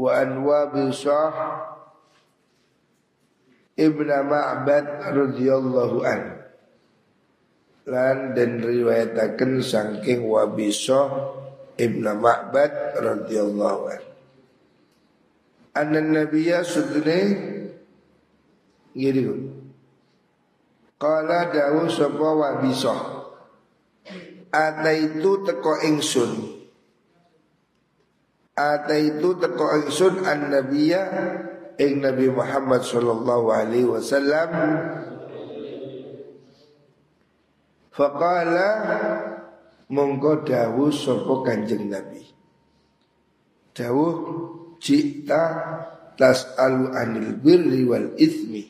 wa anwa bisah ibnu Ma'bad radhiyallahu an. Lan dan riwayataken saking Wabisah ibnu Ma'bad radhiyallahu an. Anna Nabiya sudne Gini Kala dawu sapa Ata itu teko ingsun Ata itu teko ingsun an nabiya ing Nabi Muhammad sallallahu alaihi wasallam Faqala mongko dawuh sapa Kanjeng Nabi. Dawuh cita tas'alu anil birri wal ithmi.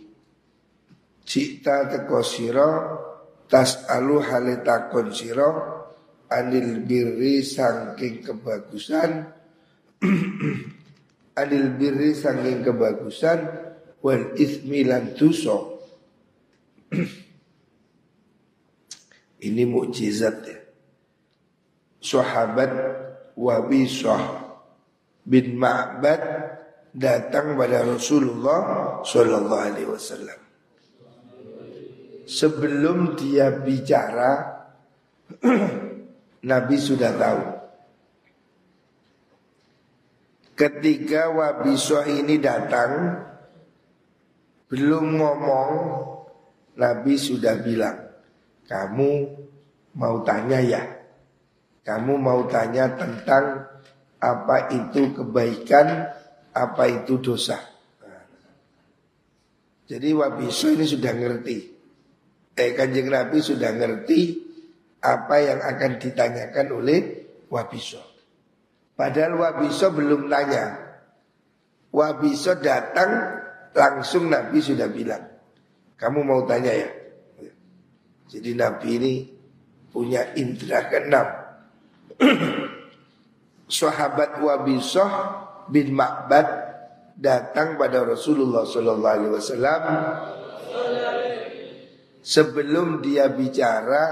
Cita teko sira tas'alu halitakon sira anil birri saking kebagusan anil birri saking kebagusan wal ismi lan ini mukjizat ya sahabat Wabisah bin Ma'bad datang pada Rasulullah Shallallahu Alaihi Wasallam. Sebelum dia bicara, Nabi sudah tahu. Ketika Wabisoh ini datang, belum ngomong, Nabi sudah bilang, kamu mau tanya ya? Kamu mau tanya tentang apa itu kebaikan, apa itu dosa. Jadi Wabiso ini sudah ngerti. Eh kanjeng Nabi sudah ngerti apa yang akan ditanyakan oleh Wabiso. Padahal Wabiso belum nanya. Wabiso datang langsung Nabi sudah bilang. Kamu mau tanya ya? Jadi Nabi ini punya indera keenam. Sahabat Wabisoh bin Ma'bad datang pada Rasulullah Wasallam. Sebelum dia bicara,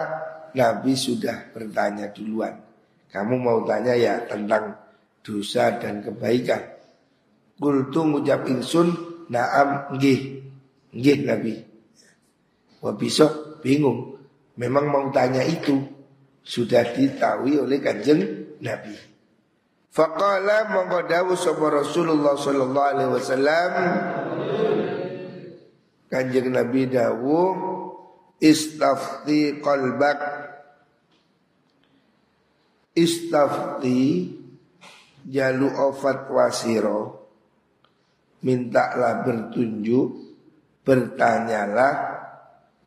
Nabi sudah bertanya duluan. Kamu mau tanya ya tentang dosa dan kebaikan. Kultu ngucap insun naam nggih. Nggih Nabi. Wah besok bingung. Memang mau tanya itu sudah ditahui oleh kanjeng Nabi. Faqala mengkodawu sapa Rasulullah sallallahu alaihi wasallam Kanjeng Nabi dawu istafti qalbak istafti jalu ofat wasiro mintalah bertunjuk bertanyalah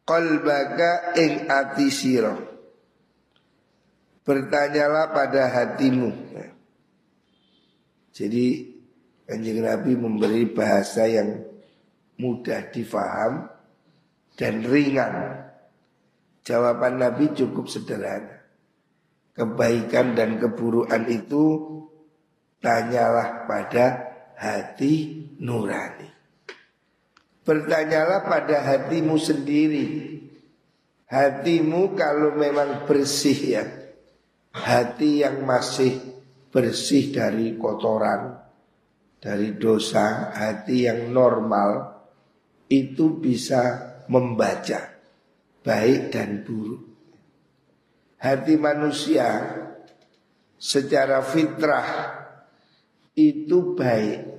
qalbaka ing ati siro? Bertanyalah pada hatimu. Jadi kanjeng Nabi memberi bahasa yang mudah difaham dan ringan. Jawaban Nabi cukup sederhana kebaikan dan keburukan itu tanyalah pada hati nurani. Bertanyalah pada hatimu sendiri. Hatimu kalau memang bersih ya. Hati yang masih bersih dari kotoran, dari dosa, hati yang normal itu bisa membaca baik dan buruk hati manusia secara fitrah itu baik.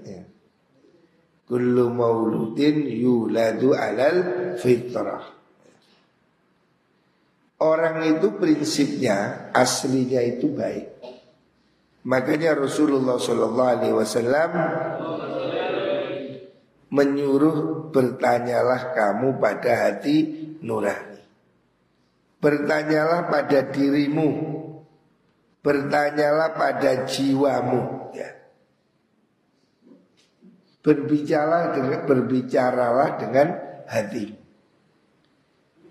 Kullu mauludin yuladu alal fitrah. Orang itu prinsipnya aslinya itu baik. Makanya Rasulullah Shallallahu Alaihi Wasallam menyuruh bertanyalah kamu pada hati nurani. Bertanyalah pada dirimu. Bertanyalah pada jiwamu. Ya. Berbicaralah dengan, berbicaralah dengan hati.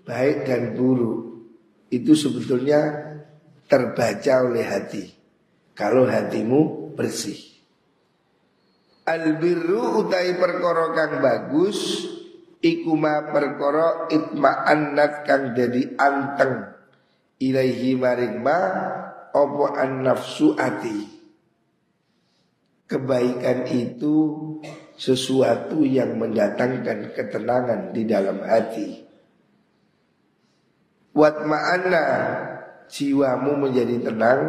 Baik dan buruk Itu sebetulnya terbaca oleh hati. Kalau hatimu bersih. Albiru utai perkara kang bagus Ikuma perkara itma'annat kang jadi anteng ilaihi maring ma opo an nafsu ati kebaikan itu sesuatu yang mendatangkan ketenangan di dalam hati. Wat ma'anna jiwamu menjadi tenang.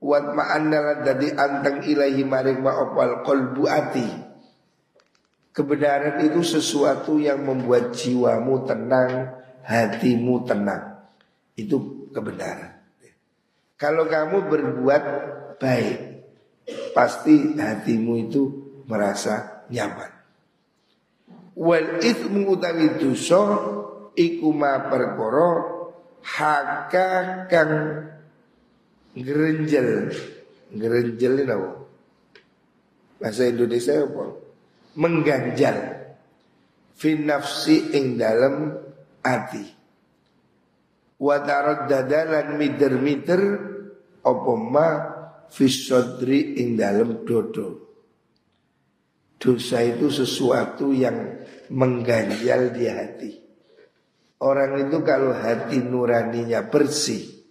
Wat ma'anna jadi anteng ilahi maring ma'opal kolbu ati. Kebenaran itu sesuatu yang membuat jiwamu tenang, hatimu tenang. Itu kebenaran. Kalau kamu berbuat baik, pasti hatimu itu merasa nyaman. Wal ithmu utawi dosa iku ma perkara haka kang ngrenjel. Ngrenjel ini apa? Bahasa Indonesia apa? Mengganjal. Fi nafsi ing dalam hati. Wadarot dadalan mider-mider Apa ma Fisodri ing dalam dodo Dosa itu sesuatu yang mengganjal di hati Orang itu kalau hati nuraninya bersih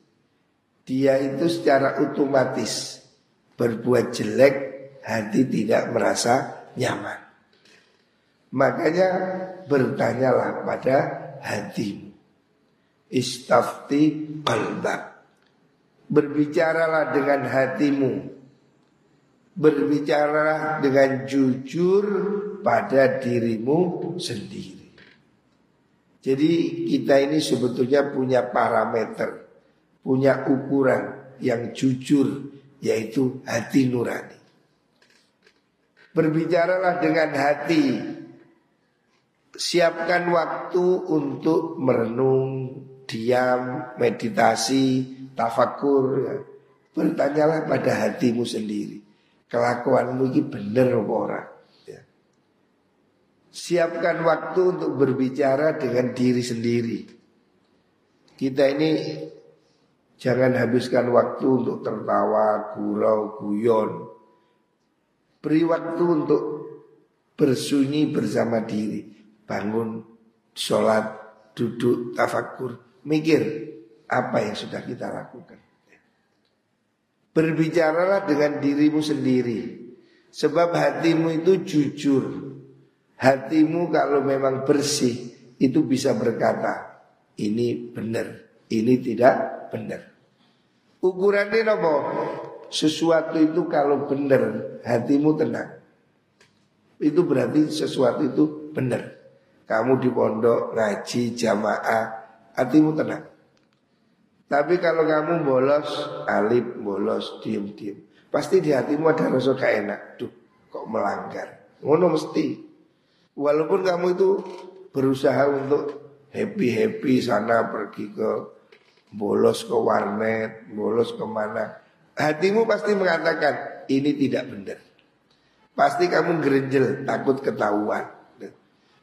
Dia itu secara otomatis Berbuat jelek Hati tidak merasa nyaman Makanya bertanyalah pada hatimu Istafti qalbak. Berbicaralah dengan hatimu. Berbicaralah dengan jujur pada dirimu sendiri. Jadi kita ini sebetulnya punya parameter Punya ukuran yang jujur Yaitu hati nurani. Berbicaralah dengan hati Siapkan waktu untuk merenung, diam, meditasi, tafakur ya. Bertanyalah pada hatimu sendiri Kelakuanmu ini benar apa ya. Siapkan waktu untuk berbicara dengan diri sendiri Kita ini Jangan habiskan waktu untuk tertawa, gurau, guyon Beri waktu untuk bersunyi bersama diri Bangun, sholat, duduk, tafakur Mikir apa yang sudah kita lakukan. Berbicaralah dengan dirimu sendiri. Sebab hatimu itu jujur. Hatimu kalau memang bersih Itu bisa berkata Ini benar Ini tidak benar. Ukurannya apa? Sesuatu itu kalau benar Hatimu tenang. Itu berarti sesuatu itu benar Kamu di pondok ngaji jamaah Hatimu tenang tapi kalau kamu bolos, alip, bolos, diem-diem. Pasti di hatimu ada rasa gak enak. Duh, kok melanggar. Ngono mesti. Walaupun kamu itu berusaha untuk happy-happy sana pergi ke bolos ke warnet, bolos ke mana. Hatimu pasti mengatakan ini tidak benar. Pasti kamu gerenjel, takut ketahuan.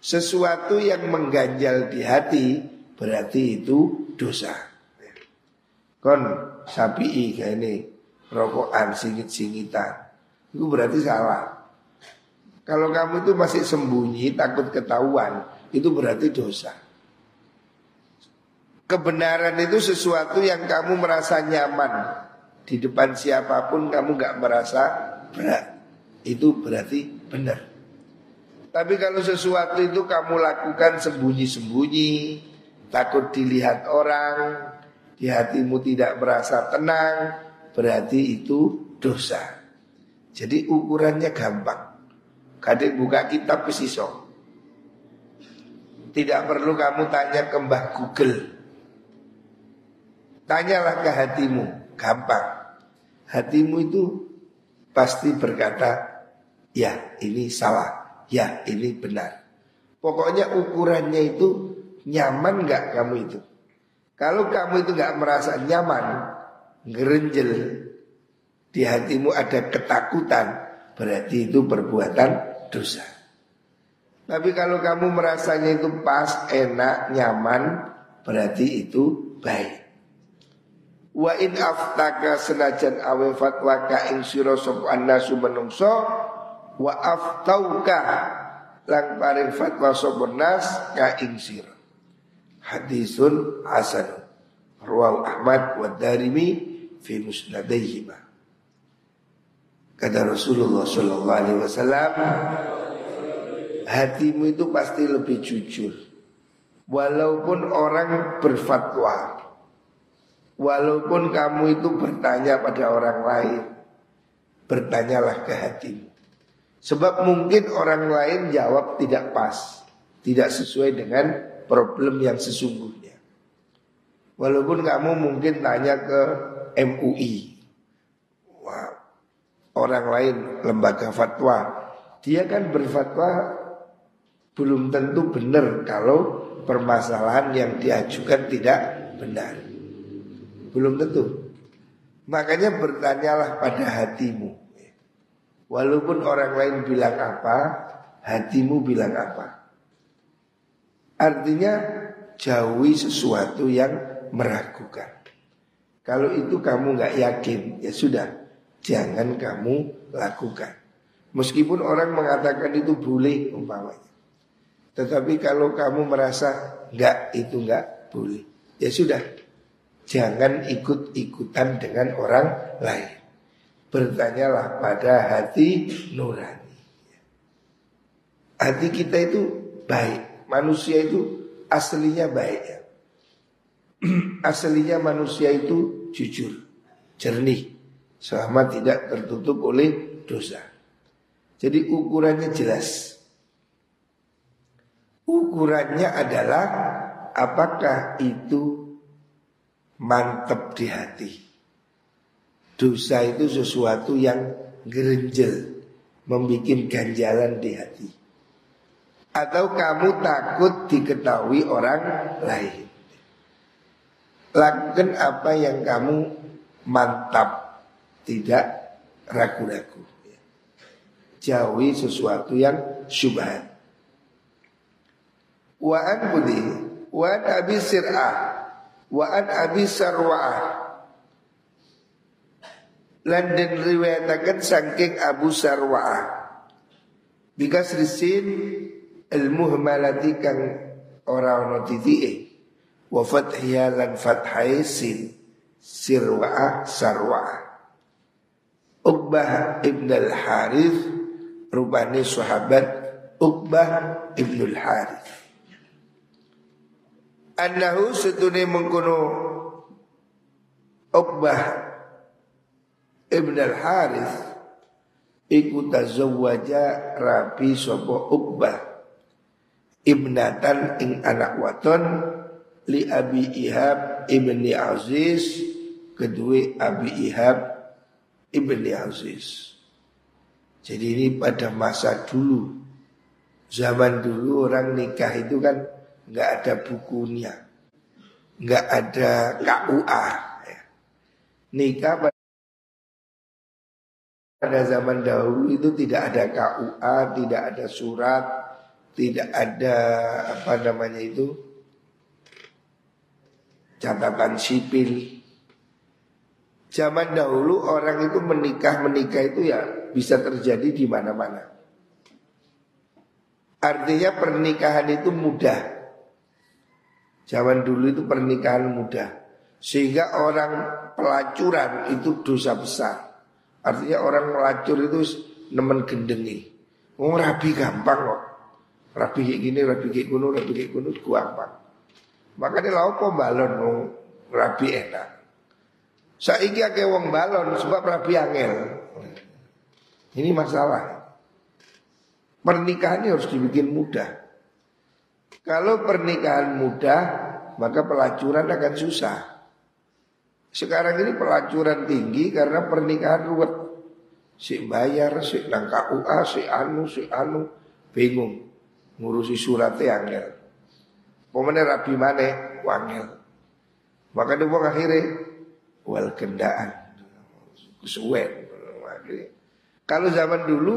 Sesuatu yang mengganjal di hati berarti itu dosa. Kon sapi kayak ini rokokan singit-singitan. Itu berarti salah. Kalau kamu itu masih sembunyi takut ketahuan, itu berarti dosa. Kebenaran itu sesuatu yang kamu merasa nyaman di depan siapa pun kamu nggak merasa berat. Itu berarti benar. Tapi kalau sesuatu itu kamu lakukan sembunyi-sembunyi, takut dilihat orang, di hatimu tidak merasa tenang, berarti itu dosa. Jadi ukurannya gampang. Kadek buka kitab pesiso. Tidak perlu kamu tanya ke Mbah Google. Tanyalah ke hatimu, gampang. Hatimu itu pasti berkata, ya ini salah, ya ini benar. Pokoknya ukurannya itu nyaman nggak kamu itu? Kalau kamu itu nggak merasa nyaman, ngerenjel, di hatimu ada ketakutan, berarti itu perbuatan dosa. Tapi kalau kamu merasanya itu pas, enak, nyaman, berarti itu baik. Wa in aftaka senajan awe fatwa ka ing sira sapa annasu menungso wa aftauka lang paring fatwa sapa nas ka ing hadisun hasan rawahu Ahmad wa Darimi fi musnadaihima Kata Rasulullah Shallallahu Alaihi Wasallam, hatimu itu pasti lebih jujur. Walaupun orang berfatwa, walaupun kamu itu bertanya pada orang lain, bertanyalah ke hatimu. Sebab mungkin orang lain jawab tidak pas, tidak sesuai dengan problem yang sesungguhnya. Walaupun kamu mungkin tanya ke MUI, Wah, orang lain lembaga fatwa, dia kan berfatwa belum tentu benar kalau permasalahan yang diajukan tidak benar. Belum tentu. Makanya bertanyalah pada hatimu. Walaupun orang lain bilang apa, hatimu bilang apa. Artinya jauhi sesuatu yang meragukan. Kalau itu kamu nggak yakin, ya sudah, jangan kamu lakukan. Meskipun orang mengatakan itu boleh umpamanya. Tetapi kalau kamu merasa nggak itu nggak boleh, ya sudah, jangan ikut-ikutan dengan orang lain. Bertanyalah pada hati nurani. Hati kita itu baik, manusia itu aslinya baik ya. aslinya manusia itu jujur, jernih, selama tidak tertutup oleh dosa. Jadi ukurannya jelas. Ukurannya adalah apakah itu mantap di hati. Dosa itu sesuatu yang gerenjel, membuat ganjalan di hati. Atau kamu takut diketahui orang lain. Lakukan apa yang kamu mantap Tidak ragu-ragu Jauhi sesuatu yang syubhat Wa'an budi Wa'an abi sir'ah Wa'an abi sarwa'ah London riwayatakan sangking Abu Sarwa'ah. Bikas risin ilmu hemalati kang orang ono wa fathiyah lan fathai sin sirwa sarwa Uqbah ibn al-Harith rupani sahabat Uqbah ibn al-Harith. Annahu setune mengkono Uqbah ibn al-Harith Iku tazawwaja rabi sopo Uqbah Ibnatan ing anak waton li Abi Ihab ibni Aziz kedua Abi Ihab ibni Aziz. Jadi ini pada masa dulu, zaman dulu orang nikah itu kan nggak ada bukunya, nggak ada KUA. Ya. Nikah pada zaman dahulu itu tidak ada KUA, tidak ada surat, tidak ada apa namanya itu catatan sipil. Zaman dahulu orang itu menikah menikah itu ya bisa terjadi di mana-mana. Artinya pernikahan itu mudah. Zaman dulu itu pernikahan mudah. Sehingga orang pelacuran itu dosa besar. Artinya orang melacur itu nemen gendengi. Oh rabi gampang kok. Rabi kayak gini, rabi kayak kuno, rabi kayak kuno, gampang. Makanya lau kok balon wong rabi enak. Saiki akeh wong balon sebab rabi angel. Ini masalah. Pernikahan ini harus dibikin mudah. Kalau pernikahan mudah, maka pelacuran akan susah. Sekarang ini pelacuran tinggi karena pernikahan ruwet. Si bayar, si nang KUA, si anu, si anu, bingung ngurusi suratnya angel. Pemene rabi mana wangil. Maka dia akhirnya wal kendaan. Kesuwen. Kalau zaman dulu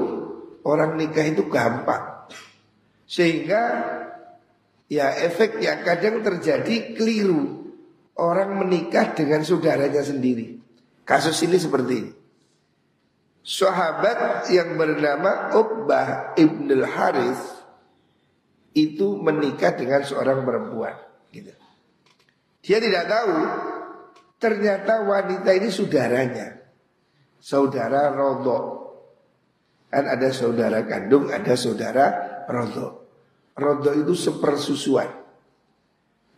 orang nikah itu gampang. Sehingga ya efek yang kadang terjadi keliru. Orang menikah dengan saudaranya sendiri. Kasus ini seperti ini. Sahabat yang bernama Uqbah Ibn al-Harith itu menikah dengan seorang perempuan gitu. Dia tidak tahu ternyata wanita ini saudaranya. Saudara Rodo Kan ada saudara kandung, ada saudara rodo. Rodo itu sepersusuan.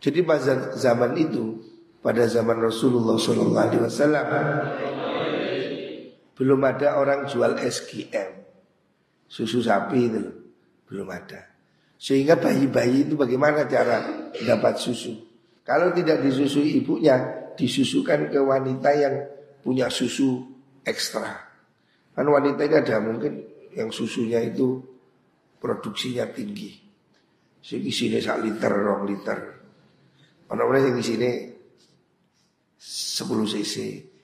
Jadi pada zaman itu, pada zaman Rasulullah SAW, belum ada orang jual SGM, susu sapi itu belum ada. Sehingga bayi-bayi itu bagaimana cara dapat susu? Kalau tidak disusui ibunya, disusukan ke wanita yang punya susu ekstra. Kan wanita ini ada mungkin yang susunya itu produksinya tinggi. Sing sini sak liter, rong liter. Orang-orang yang di sini 10 cc.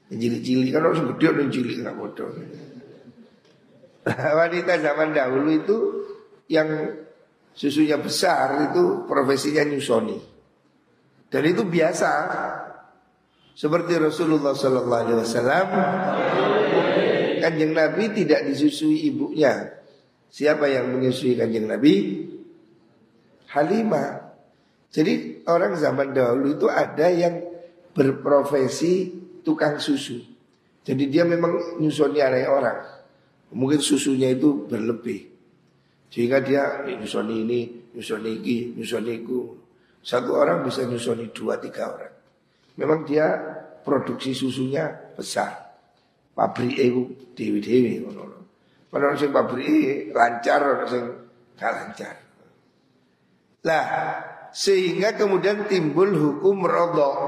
Cilik-cilik harus gede dan cilik nggak bodoh. Wanita zaman dahulu itu yang susunya besar itu profesinya nyusoni. Dan itu biasa. Seperti Rasulullah Sallallahu Alaihi Wasallam kanjeng Nabi tidak disusui ibunya. Siapa yang menyusui kanjeng Nabi? Halimah. Jadi orang zaman dahulu itu ada yang berprofesi tukang susu. Jadi dia memang nyusoni anak orang. Mungkin susunya itu berlebih. Sehingga dia nyusoni ini, nyusoni ini, nyusoni itu. Satu orang bisa nyusoni dua tiga orang. Memang dia produksi susunya besar pabrik itu dewi-dewi ngono. Ono sing pabrik lancar, ono sing gak lancar. Lah, sehingga kemudian timbul hukum rodok.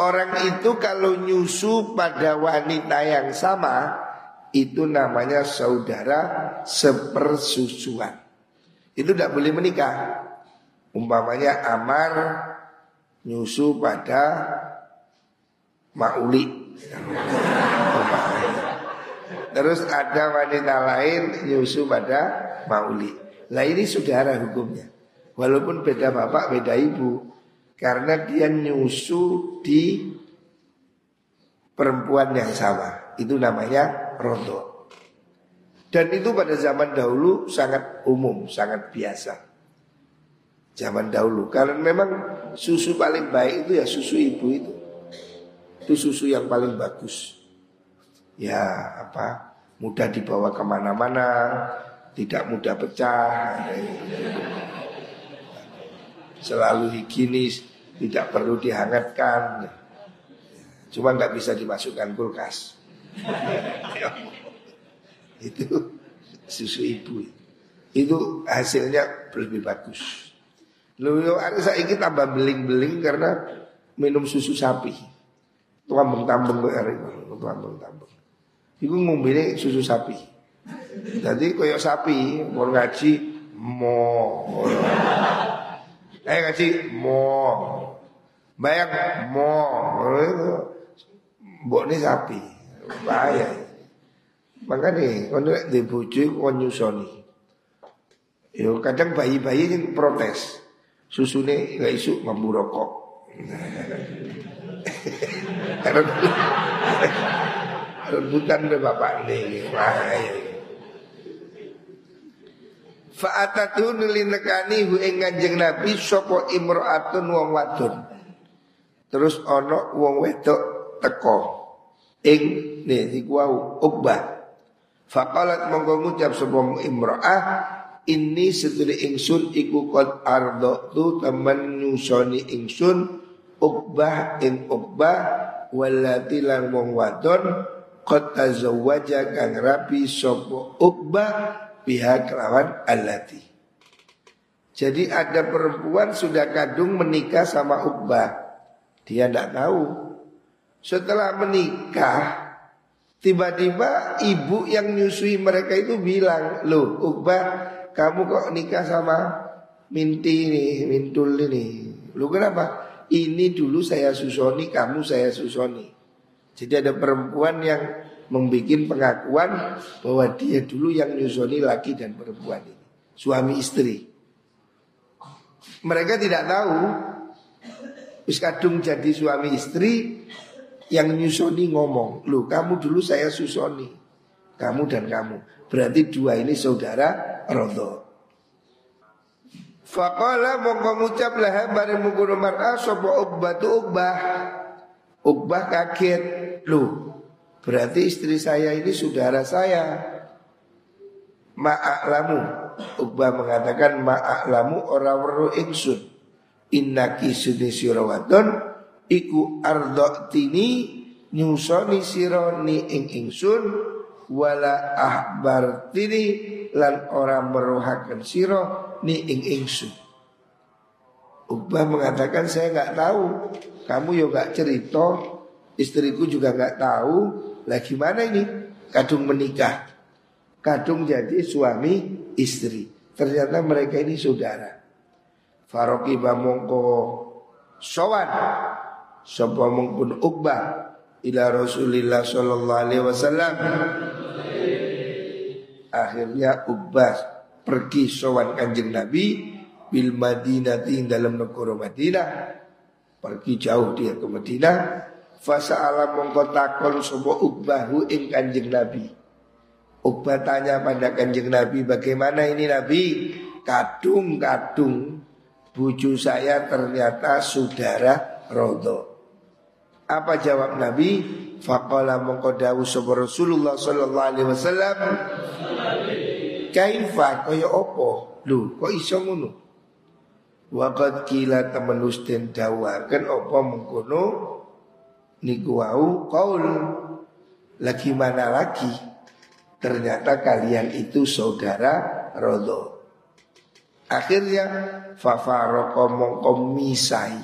Orang itu kalau nyusu pada wanita yang sama Itu namanya saudara sepersusuan Itu tidak boleh menikah Umpamanya Amar nyusu pada Mauli Terus ada wanita lain nyusu pada mauli. Lah ini saudara hukumnya. Walaupun beda bapak, beda ibu. Karena dia nyusu di perempuan yang sama. Itu namanya rondo. Dan itu pada zaman dahulu sangat umum, sangat biasa. Zaman dahulu. Karena memang susu paling baik itu ya susu ibu itu. Itu susu yang paling bagus. Ya apa mudah dibawa ke mana-mana, tidak mudah pecah, selalu higienis, tidak perlu dihangatkan. Cuma nggak bisa dimasukkan kulkas. itu susu ibu. Itu hasilnya lebih bagus. Lalu saya ingin tambah beling-beling karena minum susu sapi. Tambeng-tambeng kok arek tambeng-tambeng. Iku ngombene susu sapi. Jadi koyok sapi mau ngaji mo. Eh ngaji mo. Bayang mo. Mbok ini sapi. Bahaya. Makanya kalau di bojo kon nyusoni. Yo kadang bayi-bayi yang protes. Susune nggak isu mampu rokok. Rebutan oleh bapak ini. Bahaya. Fa'atatu nekani hu ing Kanjeng Nabi sapa imraatun wong wadon. Terus ana wong wedok teko ing nih iku wau Uqbah. Faqalat monggo ngucap sapa imraah ini sedune ingsun iku qad ardatu temen nyusoni ingsun Uqbah ing Uqbah walati lan wong wadon qad tazawwaja kang rapi sapa Uqbah pihak lawan allati. Jadi ada perempuan sudah kadung menikah sama Uqbah. Dia tidak tahu. Setelah menikah Tiba-tiba ibu yang nyusui mereka itu bilang Loh Uqbah kamu kok nikah sama Minti ini, Mintul ini Lu kenapa? ini dulu saya susoni, kamu saya susoni. Jadi ada perempuan yang membuat pengakuan bahwa dia dulu yang nyusoni laki dan perempuan ini. Suami istri. Mereka tidak tahu Wis kadung jadi suami istri yang nyusoni ngomong, "Loh, kamu dulu saya susoni. Kamu dan kamu. Berarti dua ini saudara Rodho. Faqala mongko ngucap lah bareng mungkuru mar'a sapa Uqbah tu Uqbah. Uqbah kaget. Loh, berarti istri saya ini saudara saya. ma'aklamu. Uqbah mengatakan ma'aklamu orang weru ingsun. Innaki suni sirawadon iku tini nyusoni sironi ing ingsun wala ahbartini lan orang meruhakan siro ni ing ingsun. Uqbah mengatakan saya nggak tahu. Kamu yo gak cerita. Istriku juga nggak tahu lah gimana ini? Kadung menikah. Kadung jadi suami istri. Ternyata mereka ini saudara. Faroki bamongko sowan. Sopo mungkun Uqbah ila Rasulillah sallallahu alaihi wasallam. Akhirnya Uqbah pergi sowan kanjeng Nabi bil Madinah dalam negara Madinah. Pergi jauh dia ke Madinah Fasa mongko takon sobo ukbahu ing kanjeng Nabi. Ukbah tanya pada kanjeng Nabi bagaimana ini Nabi kadung-kadung bucu saya ternyata saudara Rodo. Apa jawab Nabi? Faqala mongko sobo Rasulullah sallallahu alaihi wasallam. Kaifa kaya opo? Lu kok iso ngono? Waqad kila temenus den dawaken apa mengkono niku wau lagi mana lagi? Ternyata kalian itu saudara Rodo akhirnya fafaroko mongko misai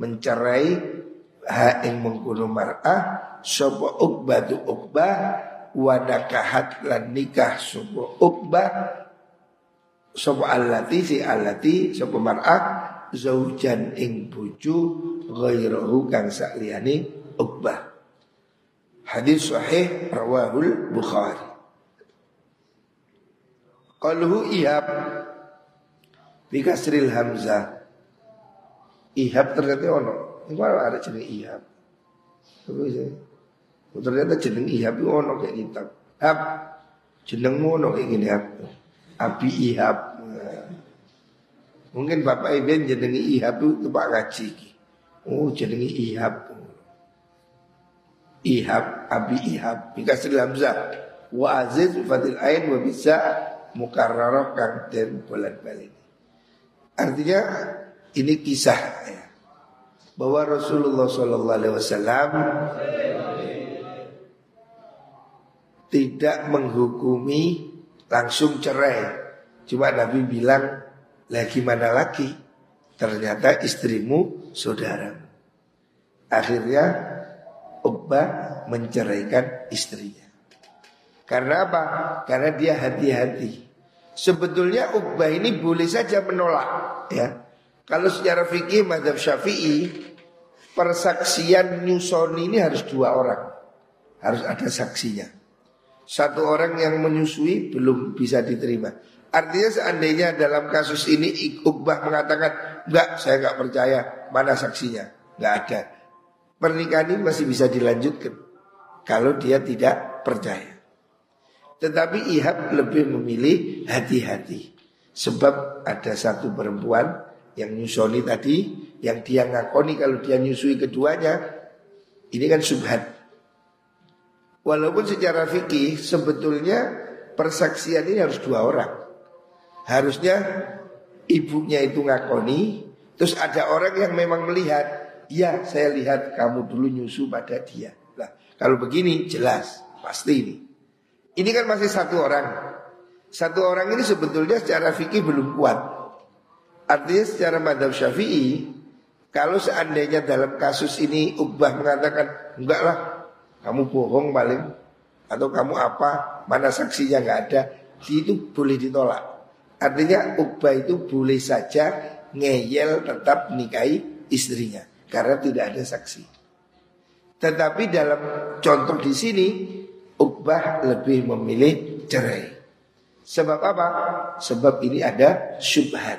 mencerai ha ing mengkono mar'ah sapa ukbatu ukbah wadakahat lan nikah sapa ukbah sapa allati si allati sapa mar'ah zaujan ing bojo ghairahu kang sakliyane Uqbah. Hadis sahih rawahul Bukhari. Qaluhu ihab bi kasril hamzah. Ihab ternyata ono. Iku ada jeneng ihab. Ternyata jeneng ihab itu ono kayak kitab. Hab jeneng ono kayak gini hab. Abi ihab. Mungkin bapak ibu jeneng ihab itu pak ngaji. Oh jeneng ihab. Ihab, Abi Ihab, Bikasri Hamzah, Wa Aziz, Fadil Ain, Wa Bisa, Mukarrarah, Kang Den Bolan Balik. Artinya ini kisah ya, bahwa Rasulullah Sallallahu Alaihi Wasallam tidak menghukumi langsung cerai. Cuma Nabi bilang, lagi mana lagi? Ternyata istrimu saudara. Akhirnya Uqbah menceraikan istrinya. Karena apa? Karena dia hati-hati. Sebetulnya Uqbah ini boleh saja menolak. Ya, Kalau secara fikih madhab syafi'i, persaksian nyusoni ini harus dua orang. Harus ada saksinya. Satu orang yang menyusui belum bisa diterima. Artinya seandainya dalam kasus ini Uqbah mengatakan, enggak saya enggak percaya, mana saksinya? Enggak ada pernikahan ini masih bisa dilanjutkan kalau dia tidak percaya. Tetapi Ihab lebih memilih hati-hati. Sebab ada satu perempuan yang nyusoni tadi, yang dia ngakoni kalau dia nyusui keduanya, ini kan subhat. Walaupun secara fikih sebetulnya persaksian ini harus dua orang. Harusnya ibunya itu ngakoni, terus ada orang yang memang melihat Iya saya lihat kamu dulu nyusu pada dia. Nah kalau begini jelas Pasti ini. Ini kan masih satu orang. Satu orang ini sebetulnya secara fikih belum kuat. Artinya secara madhab syafi'i Kalau seandainya dalam kasus ini Ubah mengatakan Enggak lah Kamu bohong paling Atau kamu apa Mana saksinya nggak ada Itu boleh ditolak. Artinya Ubah itu boleh saja Ngeyel tetap nikahi istrinya karena tidak ada saksi. Tetapi dalam contoh di sini Uqbah lebih memilih cerai. Sebab apa? Sebab ini ada syubhat.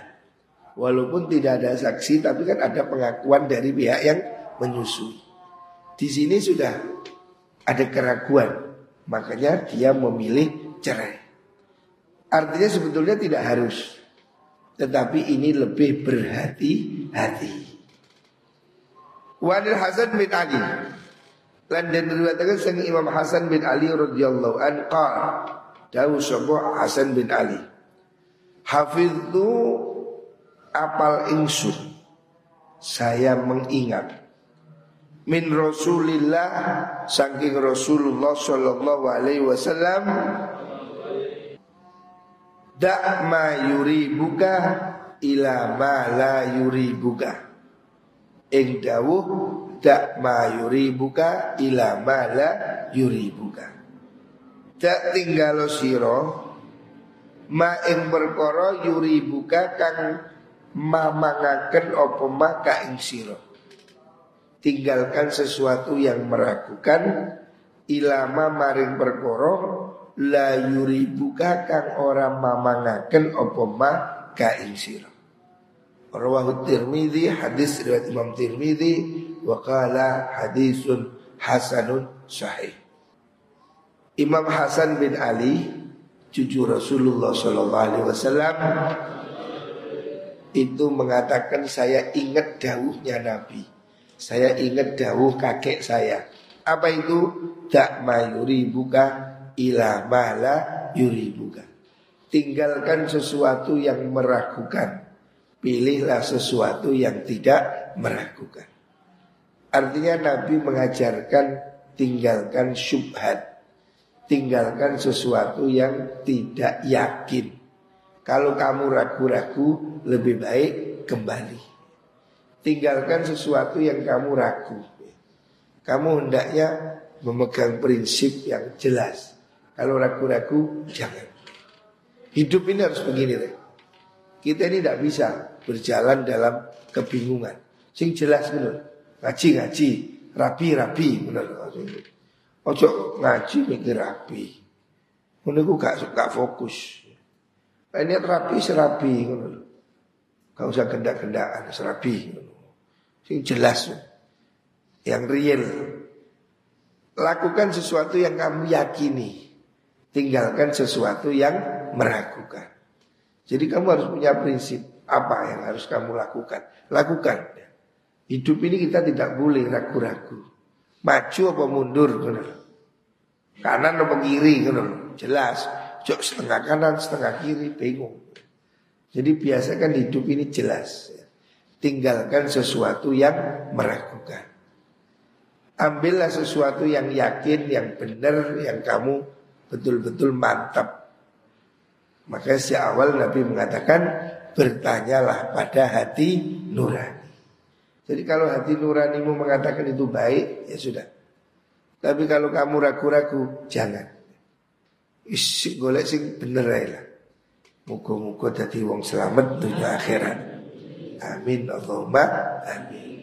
Walaupun tidak ada saksi tapi kan ada pengakuan dari pihak yang menyusui. Di sini sudah ada keraguan. Makanya dia memilih cerai. Artinya sebetulnya tidak harus. Tetapi ini lebih berhati-hati. Wanil Hasan bin Ali. Lan dan diriwayatkan sang Imam Hasan bin Ali radhiyallahu an qala Dawu sapa Hasan bin Ali. Hafidhu apal ingsun. Saya mengingat min Rasulillah saking Rasulullah sallallahu alaihi wasallam dak ma yuri buka ila ma la yuri buka ing dawuh dak ma yuri buka ila ma la yuri buka dak tinggal siro ma ing perkara yuri buka kang mamangaken apa maka ing siro tinggalkan sesuatu yang meragukan ilama maring perkara la yuri buka kang ora mamangaken apa ma ka ing sira. Rawahu Tirmidzi hadis riwayat Imam Tirmidzi wa qala hadisun hasanun sahih. Imam Hasan bin Ali cucu Rasulullah sallallahu alaihi wasallam itu mengatakan saya ingat dawuhnya Nabi. Saya ingat dawuh kakek saya. Apa itu? Tak mayuri buka ila mala yuribuka. Tinggalkan sesuatu yang meragukan. Pilihlah sesuatu yang tidak meragukan. Artinya Nabi mengajarkan tinggalkan syubhat. Tinggalkan sesuatu yang tidak yakin. Kalau kamu ragu-ragu lebih baik kembali. Tinggalkan sesuatu yang kamu ragu. Kamu hendaknya memegang prinsip yang jelas. Kalau ragu-ragu jangan. Hidup ini harus begini deh. Kita ini tidak bisa berjalan dalam kebingungan. Sing jelas benar. Ngaji-ngaji, rapi-rapi benar. Ojo ngaji mikir rapi. Menurutku gak suka fokus. Ini rapi serapi Gak usah gendak-gendakan serapi. Sing jelas. Yang real. Lakukan sesuatu yang kamu yakini. Tinggalkan sesuatu yang meragukan. Jadi kamu harus punya prinsip apa yang harus kamu lakukan. Lakukan. Hidup ini kita tidak boleh ragu-ragu. Maju apa mundur, kanan apa kiri, jelas. Jok setengah kanan, setengah kiri, bingung. Jadi biasakan hidup ini jelas. Tinggalkan sesuatu yang meragukan. Ambillah sesuatu yang yakin, yang benar, yang kamu betul-betul mantap. Maka si awal Nabi mengatakan bertanyalah pada hati nurani. Jadi kalau hati nuranimu mengatakan itu baik, ya sudah. Tapi kalau kamu ragu-ragu, jangan. Isi golek sing bener lah. Muka-muka jadi wong selamat dunia akhirat. Amin Allahumma amin.